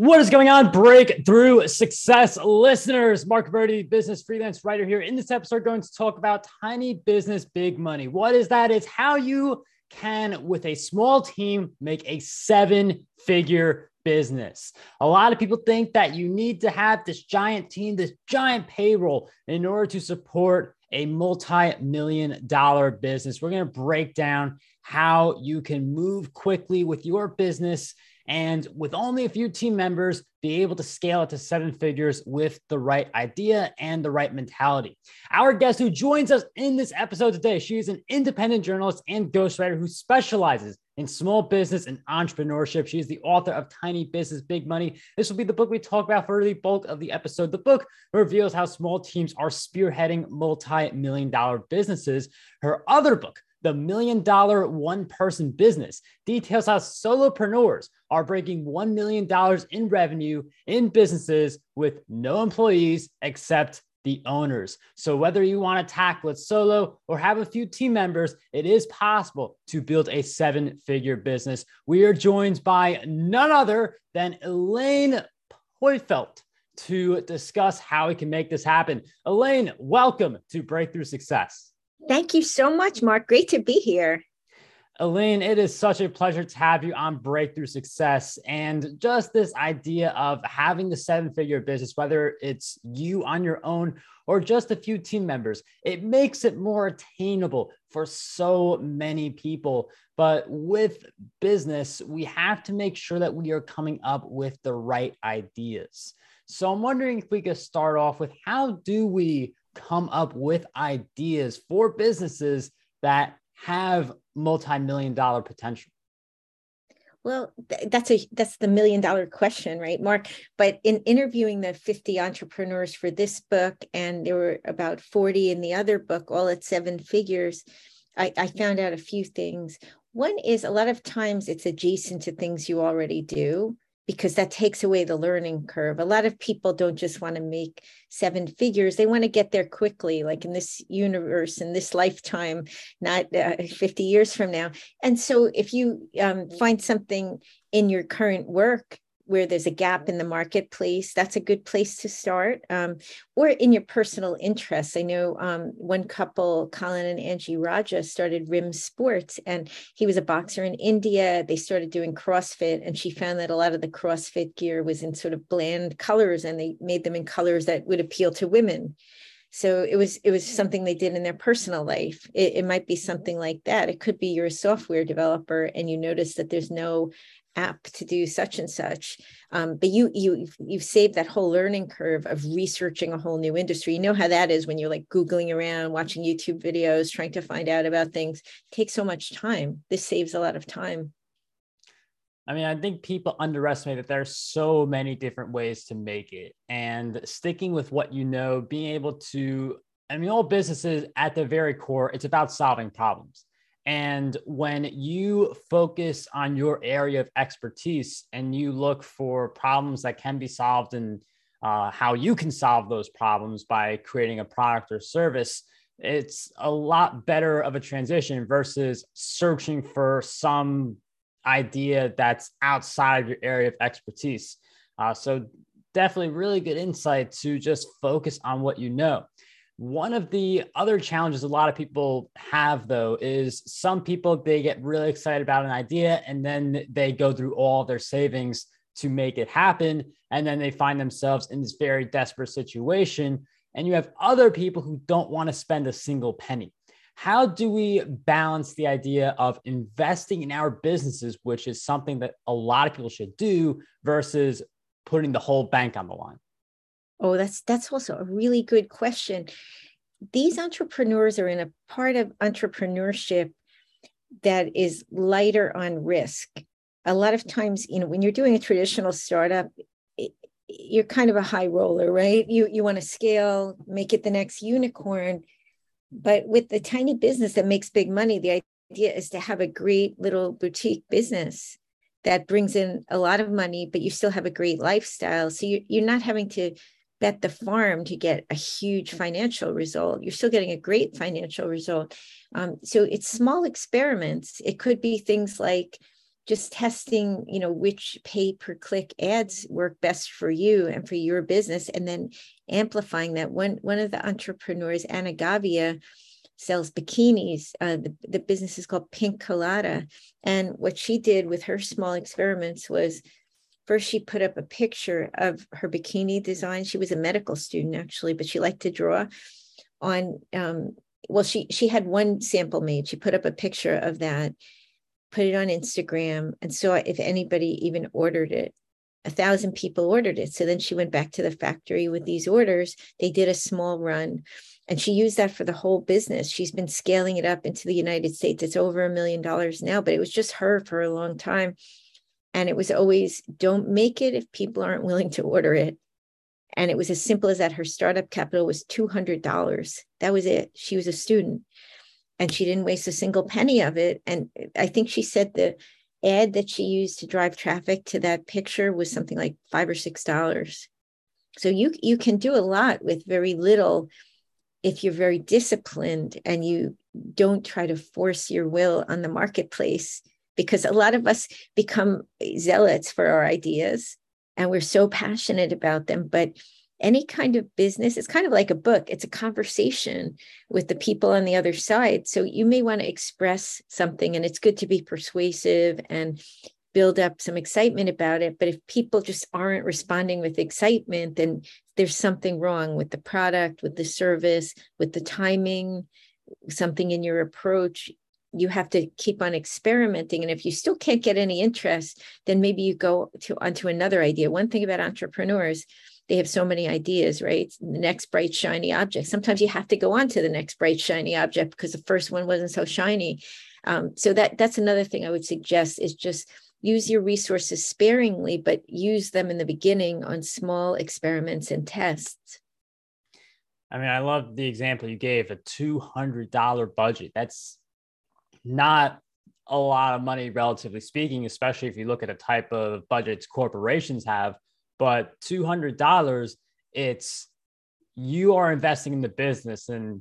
What is going on, breakthrough success listeners? Mark Verdi, business freelance writer here. In this episode, going to talk about tiny business, big money. What is that? It's how you can, with a small team, make a seven figure business. A lot of people think that you need to have this giant team, this giant payroll in order to support a multi million dollar business. We're going to break down how you can move quickly with your business and with only a few team members, be able to scale it to seven figures with the right idea and the right mentality. Our guest who joins us in this episode today, she is an independent journalist and ghostwriter who specializes in small business and entrepreneurship. She is the author of Tiny Business Big Money. This will be the book we talk about for the bulk of the episode. The book reveals how small teams are spearheading multi million dollar businesses. Her other book, the million dollar one person business details how solopreneurs are breaking $1 million in revenue in businesses with no employees except the owners. So, whether you want to tackle it solo or have a few team members, it is possible to build a seven figure business. We are joined by none other than Elaine Pofeldt to discuss how we can make this happen. Elaine, welcome to Breakthrough Success. Thank you so much, Mark. Great to be here. Elaine, it is such a pleasure to have you on Breakthrough Success. And just this idea of having the seven figure business, whether it's you on your own or just a few team members, it makes it more attainable for so many people. But with business, we have to make sure that we are coming up with the right ideas. So I'm wondering if we could start off with how do we come up with ideas for businesses that have multi-million dollar potential? Well, that's a that's the million dollar question, right, Mark? But in interviewing the 50 entrepreneurs for this book, and there were about 40 in the other book, all at seven figures, I, I found out a few things. One is a lot of times it's adjacent to things you already do because that takes away the learning curve. A lot of people don't just want to make seven figures, they want to get there quickly, like in this universe, in this lifetime, not uh, 50 years from now. And so if you um, find something in your current work where there's a gap in the marketplace, that's a good place to start. Um, or in your personal interests. I know um, one couple, Colin and Angie Raja, started Rim Sports, and he was a boxer in India. They started doing CrossFit, and she found that a lot of the CrossFit gear was in sort of bland colors, and they made them in colors that would appeal to women so it was it was something they did in their personal life. It, it, might be something like that. It could be you're a software developer and you notice that there's no app to do such and such um, but you you you've saved that whole learning curve of researching a whole new industry. You know how that is when you're like googling around watching youtube videos trying to find out about things. It takes so much time. This saves a lot of time I mean, I think people underestimate that there are so many different ways to make it. And sticking with what you know, being able to, I mean, all businesses at the very core, it's about solving problems. And when you focus on your area of expertise and you look for problems that can be solved and uh, how you can solve those problems by creating a product or service, it's a lot better of a transition versus searching for some idea that's outside of your area of expertise. Uh, so, definitely really good insight to just focus on what you know. One of the other challenges a lot of people have, though, is some people they get really excited about an idea and then they go through all their savings to make it happen. And then they find themselves in this very desperate situation. And you have other people who don't want to spend a single penny. How do we balance the idea of investing in our businesses, which is something that a lot of people should do, versus putting the whole bank on the line? Oh, that's that's also a really good question. These entrepreneurs are in a part of entrepreneurship that is lighter on risk. A lot of times, you know, when you're doing a traditional startup, you're kind of a high roller, right? You you want to scale, make it the next unicorn. But with the tiny business that makes big money, the idea is to have a great little boutique business that brings in a lot of money, but you still have a great lifestyle. So you, you're not having to bet the farm to get a huge financial result. You're still getting a great financial result. Um, so it's small experiments. It could be things like just testing you know which pay per click ads work best for you and for your business and then amplifying that. One one of the entrepreneurs anna gavia sells bikinis uh, the, the business is called pink colada. And what she did with her small experiments was first she put up a picture of her bikini design. She was a medical student actually but she liked to draw on um, well she she had one sample made. She put up a picture of that put it on Instagram, and saw if anybody even ordered it. A thousand people ordered it. So then she went back to the factory with these orders. They did a small run and she used that for the whole business. She's been scaling it up into the United States. It's over a million dollars now, but it was just her for a long time. And it was always don't make it if people aren't willing to order it. And it was as simple as that. Her startup capital was $200. That was it. She was a student and she didn't waste a single penny of it. And I think she said the ad that she used to drive traffic to that picture was something like five or six dollars. So you you can do a lot with very little if you're very disciplined and you don't try to force your will on the marketplace because a lot of us become zealots for our ideas and we're so passionate about them but any kind of business it's kind of like a book it's a conversation with the people on the other side. So you may want to express something and it's good to be persuasive and build up some excitement about it. But if people just aren't responding with excitement then there's something wrong with the product with the service with the timing something in your approach. You have to keep on experimenting. And if you still can't get any interest then maybe you go to onto another idea. One thing about entrepreneurs they have so many ideas, right? The next bright, shiny object. Sometimes you have to go on to the next bright, shiny object because the first one wasn't so shiny. Um, so that that's another thing I would suggest is just use your resources sparingly, but use them in the beginning on small experiments and tests. I mean, I love the example you gave a $200 budget. That's not a lot of money, relatively speaking, especially if you look at the type of budgets corporations have. But $200, it's you are investing in the business. And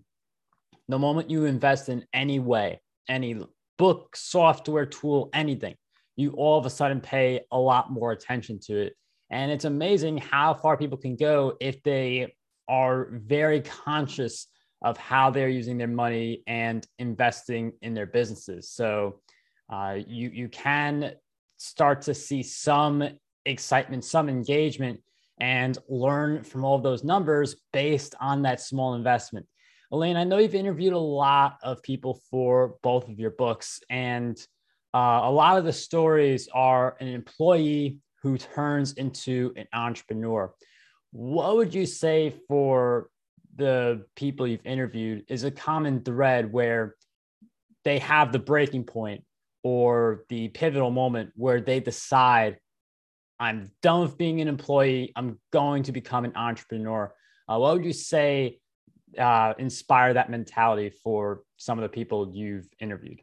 the moment you invest in any way, any book, software, tool, anything, you all of a sudden pay a lot more attention to it. And it's amazing how far people can go if they are very conscious of how they're using their money and investing in their businesses. So uh, you you can start to see some excitement, some engagement, and learn from all of those numbers based on that small investment. Elaine, I know you've interviewed a lot of people for both of your books, and uh, a lot of the stories are an employee who turns into an entrepreneur. What would you say for the people you've interviewed is a common thread where they have the breaking point or the pivotal moment where they decide I'm done with being an employee. I'm going to become an entrepreneur. Uh, what would you say uh, inspire that mentality for some of the people you've interviewed?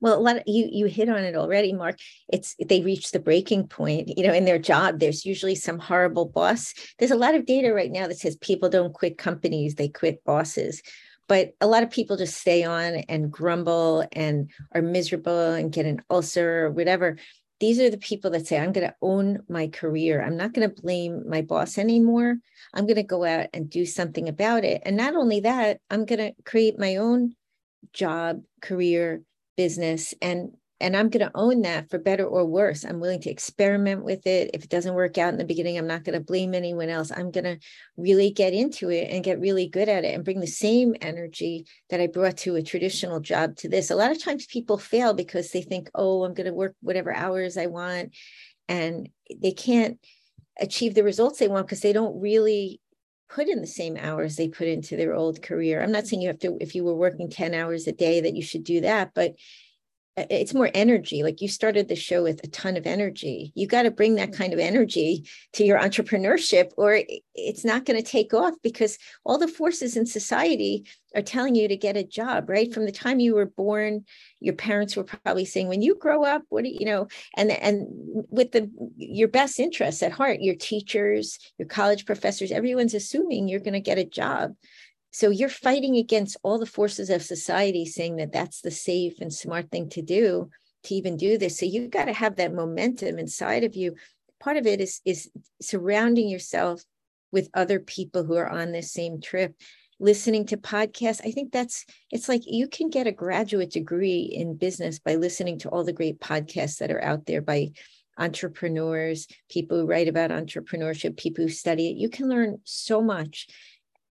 Well, a lot of, you you hit on it already, Mark. It's they reach the breaking point. You know, in their job, there's usually some horrible boss. There's a lot of data right now that says people don't quit companies; they quit bosses. But a lot of people just stay on and grumble and are miserable and get an ulcer or whatever these are the people that say, I'm going to own my career. I'm not going to blame my boss anymore. I'm going to go out and do something about it. And not only that, I'm going to create my own job, career, business, and and I'm going to own that for better or worse. I'm willing to experiment with it. If it doesn't work out in the beginning, I'm not going to blame anyone else. I'm going to really get into it and get really good at it and bring the same energy that I brought to a traditional job to this. A lot of times people fail because they think, oh, I'm going to work whatever hours I want. And they can't achieve the results they want because they don't really put in the same hours they put into their old career. I'm not saying you have to, if you were working 10 hours a day, that you should do that, but it's more energy. Like you started the show with a ton of energy. You got to bring that kind of energy to your entrepreneurship or it's not going to take off because all the forces in society are telling you to get a job right? From the time you were born your parents were probably saying when you grow up what do you, know? And and with the your best interests at heart your teachers your college professors everyone's assuming you're going to get a job so you're fighting against all the forces of society saying that that's the safe and smart thing to do. to even do this. So you've got to have that momentum inside of you. Part of it is is surrounding yourself with other people who are on this same trip listening to podcasts i think that's it's like you can get a graduate degree in business by listening to all the great podcasts that are out there by entrepreneurs people who write about entrepreneurship people who study it you can learn so much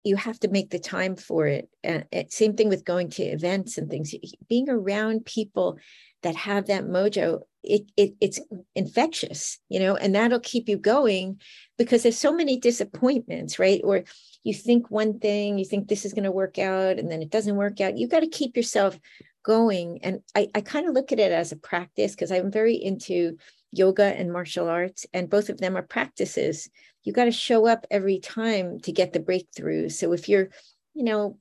you have to make the time for it and eh, same thing with going to events and things. Being around people that have that mojo it, it it's infectious you know and that'll keep you going because there's so many disappointments right? Or you think one thing you think this is going to work out and then it doesn't work out. You've got to keep yourself going. And i, I kind of look at it as a practice because i'm very into yoga and martial arts and both of them are practices you got to show up every time to get the breakthrough so if you're you know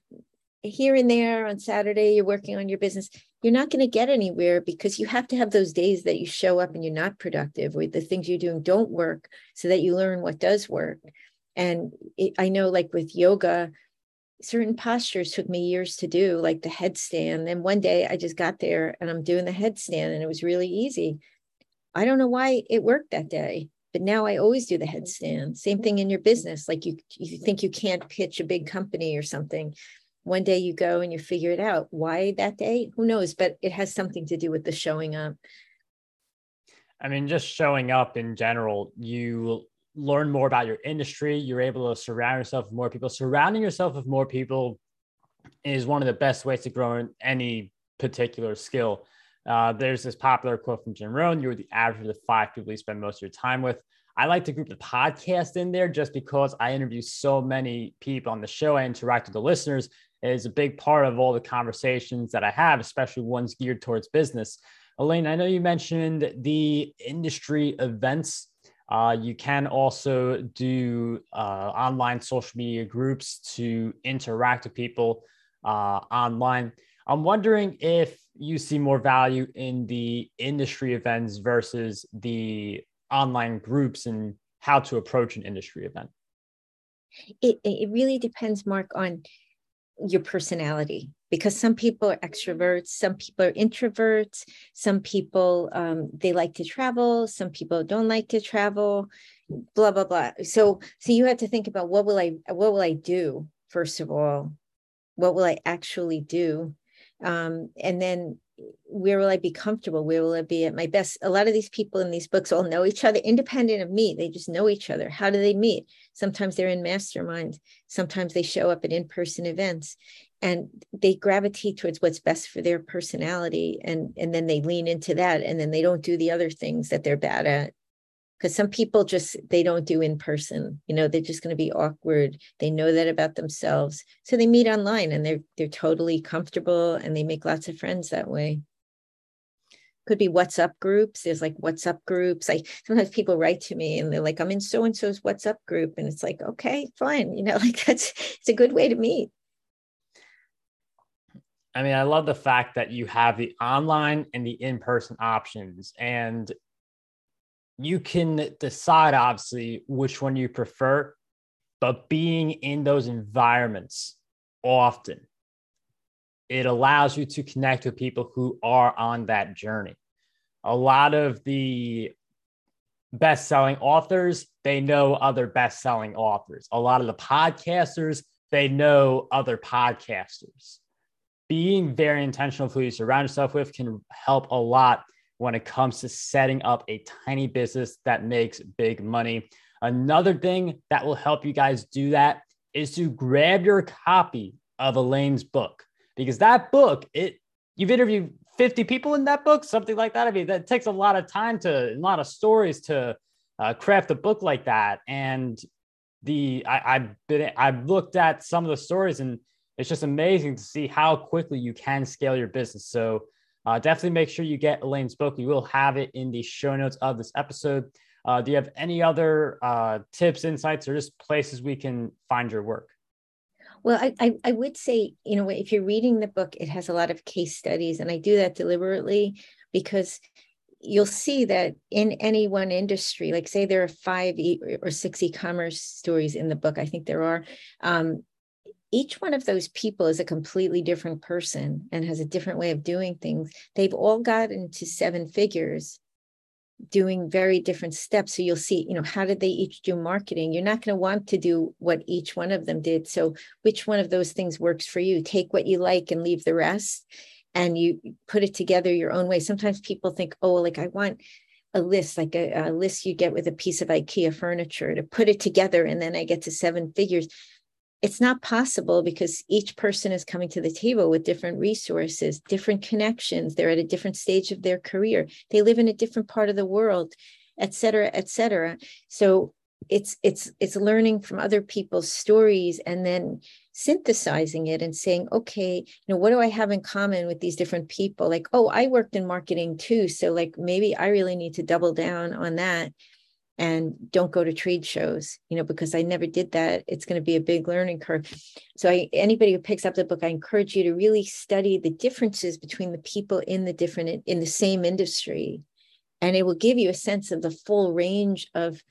here and there on Saturday, you're working on your business, you're not going to get anywhere because you have to have those days that you show up and you're not productive or the things you're doing don't work so that you learn what does work. And it, I know, like with yoga, certain postures took me years to do, like the headstand. And one day I just got there and I'm doing the headstand and it was really easy. I don't know why it worked that day, but now I always do the headstand. Same thing in your business. Like you, you think you can't pitch a big company or something one day you go and you figure it out. Why that day? Who knows? But it has something to do with the showing up. I mean, just showing up in general, you learn more about your industry. You're able to surround yourself with more people. Surrounding yourself with more people is one of the best ways to grow in any particular skill. Uh, there's this popular quote from Jim Rohn You're the average of the five people you spend most of your time with. I like to group the podcast in there just because I interview so many people on the show. I interact with the listeners is a big part of all the conversations that I have, especially ones geared towards business. Elaine, I know you mentioned the industry events. Uh, you can also do uh, online social media groups to interact with people uh, online. I'm wondering if you see more value in the industry events versus the online groups and how to approach an industry event. It, it really depends, Mark, on your personality because some people are extroverts some people are introverts some people um, they like to travel some people don't like to travel blah blah blah. So so you have to think about what will i what will i do first of all? What will i actually do um, and then where will I be comfortable? Where will I be at my best? A lot of these people in these books all know each other, independent of me. They just know each other. How do they meet? Sometimes they're in masterminds. Sometimes they show up at in-person events, and they gravitate towards what's best for their personality, and and then they lean into that, and then they don't do the other things that they're bad at because some people just they don't do in person you know they're just going to be awkward. They know that about themselves. So they meet online and they're they're totally comfortable and they make lots of friends that way. Could be whatsapp groups. There's like whatsapp groups. Like sometimes people write to me and they're like i'm in so and so's whatsapp group. And it's like okay fine. You know like that's it's a good way to meet. I mean, I love the fact that you have the online and the in person options. And you can decide obviously which one you prefer, but being in those environments often, it allows you to connect with people who are on that journey. A lot of the best-selling authors, they know other best-selling authors. A lot of the podcasters, they know other podcasters. Being very intentional with who you surround yourself with can help a lot when it comes to setting up a tiny business that makes big money. Another thing that will help you guys do that is to grab your copy of Elaine's book because that book, it you've interviewed 50 people in that book, something like that. I mean, that takes a lot of time to a lot of stories to uh, craft a book like that. And the I, I've been I've looked at some of the stories and it's just amazing to see how quickly you can scale your business. So uh, definitely make sure you get Elaine's book. We will have it in the show notes of this episode. Uh, do you have any other uh, tips, insights, or just places we can find your work? Well, I, I, I would say, you know, if you're reading the book, it has a lot of case studies, and I do that deliberately because you'll see that in any one industry, like say there are five e- or six e-commerce stories in the book, I think there are. Um, each one of those people is a completely different person and has a different way of doing things. They've all gotten to seven figures doing very different steps. So you'll see, you know, how did they each do marketing? You're not going to want to do what each one of them did. So which one of those things works for you? Take what you like and leave the rest. And you put it together your own way. Sometimes people think, oh, like I want a list, like a, a list you get with a piece of IKEA furniture to put it together. And then I get to seven figures it's not possible because each person is coming to the table with different resources, different connections. They're at a different stage of their career. They live in a different part of the world, et cetera, et cetera. So it's it's it's learning from other people's stories and then synthesizing it and saying okay you know what do i have in common with these different people like oh i worked in marketing too so like maybe i really need to double down on that and don't go to trade shows you know because i never did that. It's going to be a big learning curve. So I, anybody who picks up the book i encourage you to really study the differences between the people in the different in the same industry. And it will give you a sense of the full range of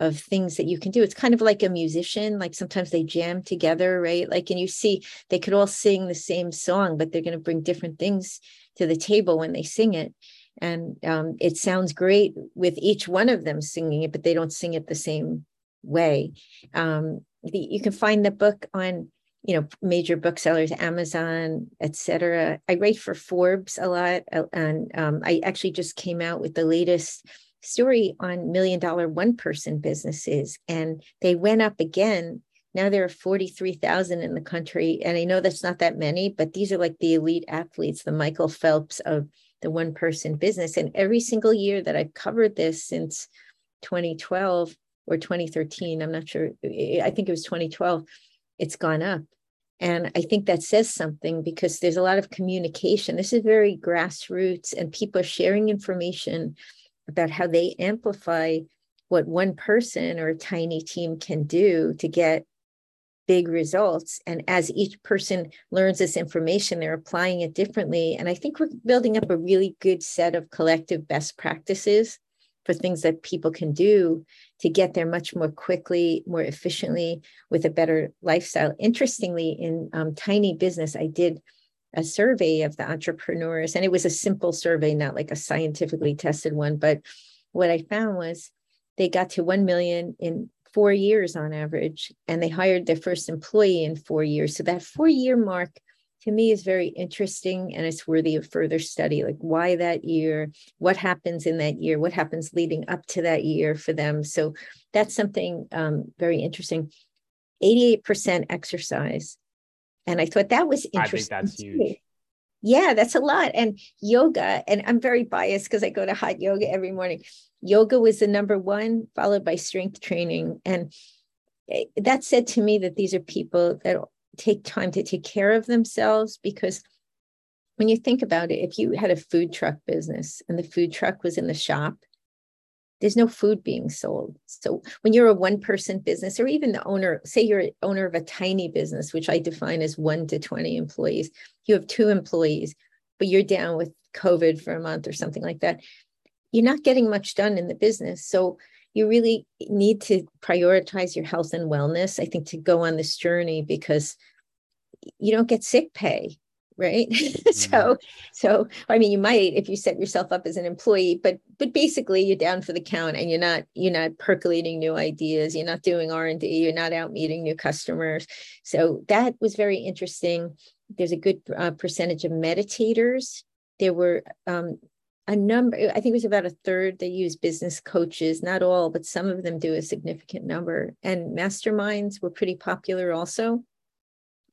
of things that you can do. It's kind of like a musician like sometimes they jam together right? Like and you see they could all sing the same song but they're going to bring different things to the table when they sing it and um, it sounds great with each one of them singing it but they don't sing it the same way. Um, the, you can find the book on you know major booksellers amazon etc i write for forbes a lot uh, and um, i actually just came out with the latest story on million dollar one person businesses and they went up again. Now there are 43,000 in the country and i know that's not that many but these are like the elite athletes the michael phelps of the one person business. And every single year that I've covered this since 2012 or 2013, I'm not sure, I think it was 2012, it's gone up. And I think that says something because there's a lot of communication. This is very grassroots, and people are sharing information about how they amplify what one person or a tiny team can do to get big results. And as each person learns this information, they're applying it differently. And I think we're building up a really good set of collective best practices for things that people can do to get there much more quickly, more efficiently, with a better lifestyle. Interestingly, in um, Tiny Business, I did a survey of the entrepreneurs, and it was a simple survey, not like a scientifically tested one. But what I found was they got to 1 million in four years on average, and they hired their first employee in four years. So that four year mark to me is very interesting and it's worthy of further study like why that year what happens in that year what happens leading up to that year for them. So that's something um, very interesting. 88% exercise and i thought that was interesting i think that's huge yeah that's a lot and yoga and i'm very biased because i go to hot yoga every morning yoga was the number one, followed by strength training. And eh, that said to me that these are people that take time to take care of themselves because when you think about it, if you had a food truck business and the food truck was in the shop, there's no food being sold. So when you're a one person business, or even the owner, say you're owner of a tiny business, which I define as one to 20 employees, you have two employees, but you're down with COVID for a month or something like that you're not getting much done in the business. So you really need to prioritize your health and wellness, I think, to go on this journey because you don't get sick pay right? Mm-hmm. so so i mean you might if you set yourself up as an employee but but basically you're down for the count and you're not you're not percolating new ideas you're not doing r&d you're not out meeting new customers. So that was very interesting. There's a good uh, percentage of meditators. There were um, a number i think it was about a third they use business coaches not all but some of them do a significant number. And masterminds were pretty popular also.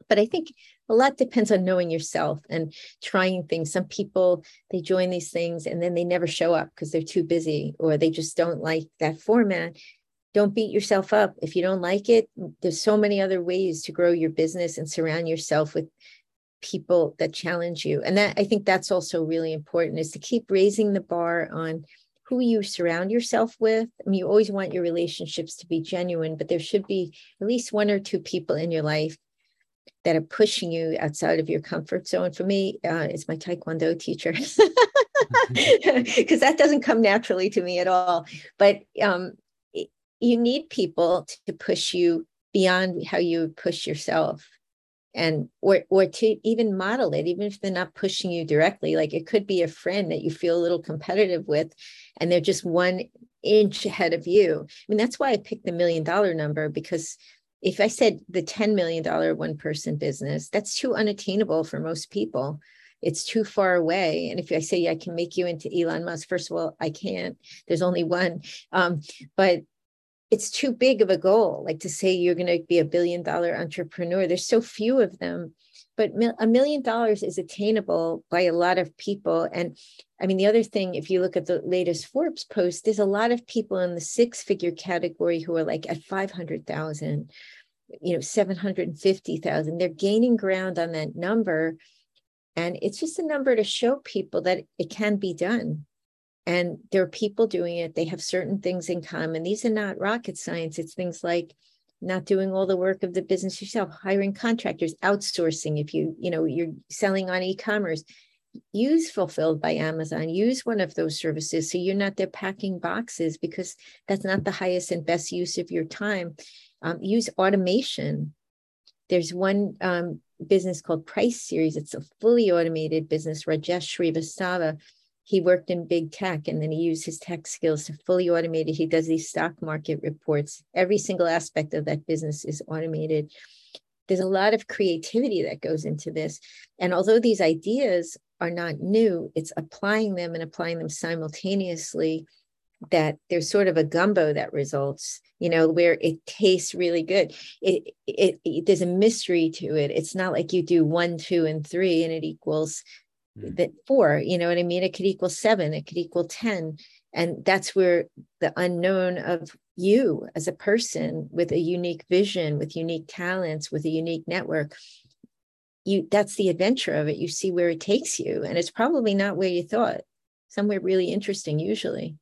But i think a lot depends on knowing yourself and trying things. Some people they join these things and then they never show up because they're too busy or they just don't like that format. Don't beat yourself up. If you don't like it there's so many other ways to grow your business and surround yourself with people that challenge you. And that i think that's also really important is to keep raising the bar on who you surround yourself with. I mean you always want your relationships to be genuine but there should be at least one or two people in your life that are pushing you outside of your comfort zone. For me uh, it's my taekwondo teacher. Because that doesn't come naturally to me at all. But um, you need people to push you beyond how you push yourself. And or or to even model it even if they're not pushing you directly like it could be a friend that you feel a little competitive with and they're just one inch ahead of you. I mean that's why i picked the million dollar number because if i said the 10 million dollar one person business that's too unattainable for most people. It's too far away. And if i say i can make you into elon musk first of all i can't. There's only one. Um, but it's too big of a goal like to say you're going to be a billion dollar entrepreneur. There's so few of them but a million dollars is attainable by a lot of people. And i mean the other thing if you look at the latest forbes post there's a lot of people in the six figure category who are like at 500000 you know 750000 they're gaining ground on that number. And it's just a number to show people that it can be done. And there are people doing it. They have certain things in common. These are not rocket science. It's things like not doing all the work of the business yourself hiring contractors outsourcing if you you know you're selling on e-commerce. Use fulfilled by amazon. Use one of those services so you're not there packing boxes because that's not the highest and best use of your time. Um, use automation. There's one um, business called price series. It's a fully automated business rajesh srivastava he worked in big tech and then he used his tech skills to fully automate it. He does these stock market reports. Every single aspect of that business is automated. There's a lot of creativity that goes into this. And although these ideas are not new, it's applying them and applying them simultaneously that there's sort of a gumbo that results you know where it tastes really good it, it, it, there's a mystery to it it's not like you do one two and three and it equals Mm. that four you know what i mean? It could equal seven it could equal 10 and that's where the unknown of you as a person with a unique vision with unique talents with a unique network you that's the adventure of it. You see where it takes you and it's probably not where you thought. Somewhere really interesting usually.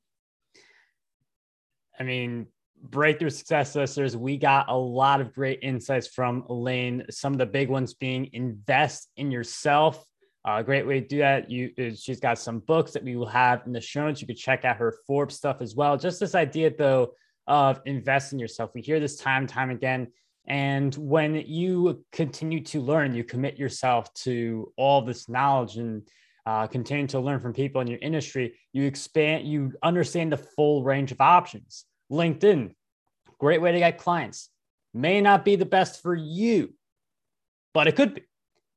I mean breakthrough success listeners we got a lot of great insights from elaine. Some of the big ones being invest in yourself a uh, great way to do that. You, she's got some books that we will have in the show notes. You could check out her Forbes stuff as well. Just this idea, though, of invest in yourself. We hear this time time again. And when you continue to learn, you commit yourself to all this knowledge and uh, continue to learn from people in your industry, you expand, you understand the full range of options. LinkedIn, great way to get clients. May not be the best for you, but it could be.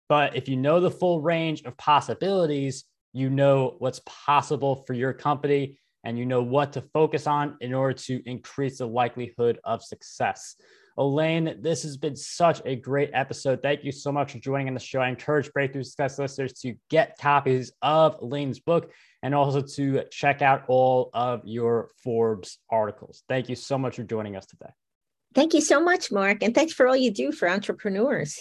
But if you know the full range of possibilities, you know what's possible for your company and you know what to focus on in order to increase the likelihood of success. Elaine, this has been such a great episode. Thank you so much for joining on the show. I encourage Breakthrough Success listeners to get copies of Elaine's book and also to check out all of your Forbes articles. Thank you so much for joining us today. Thank you so much, Mark. And thanks for all you do for entrepreneurs.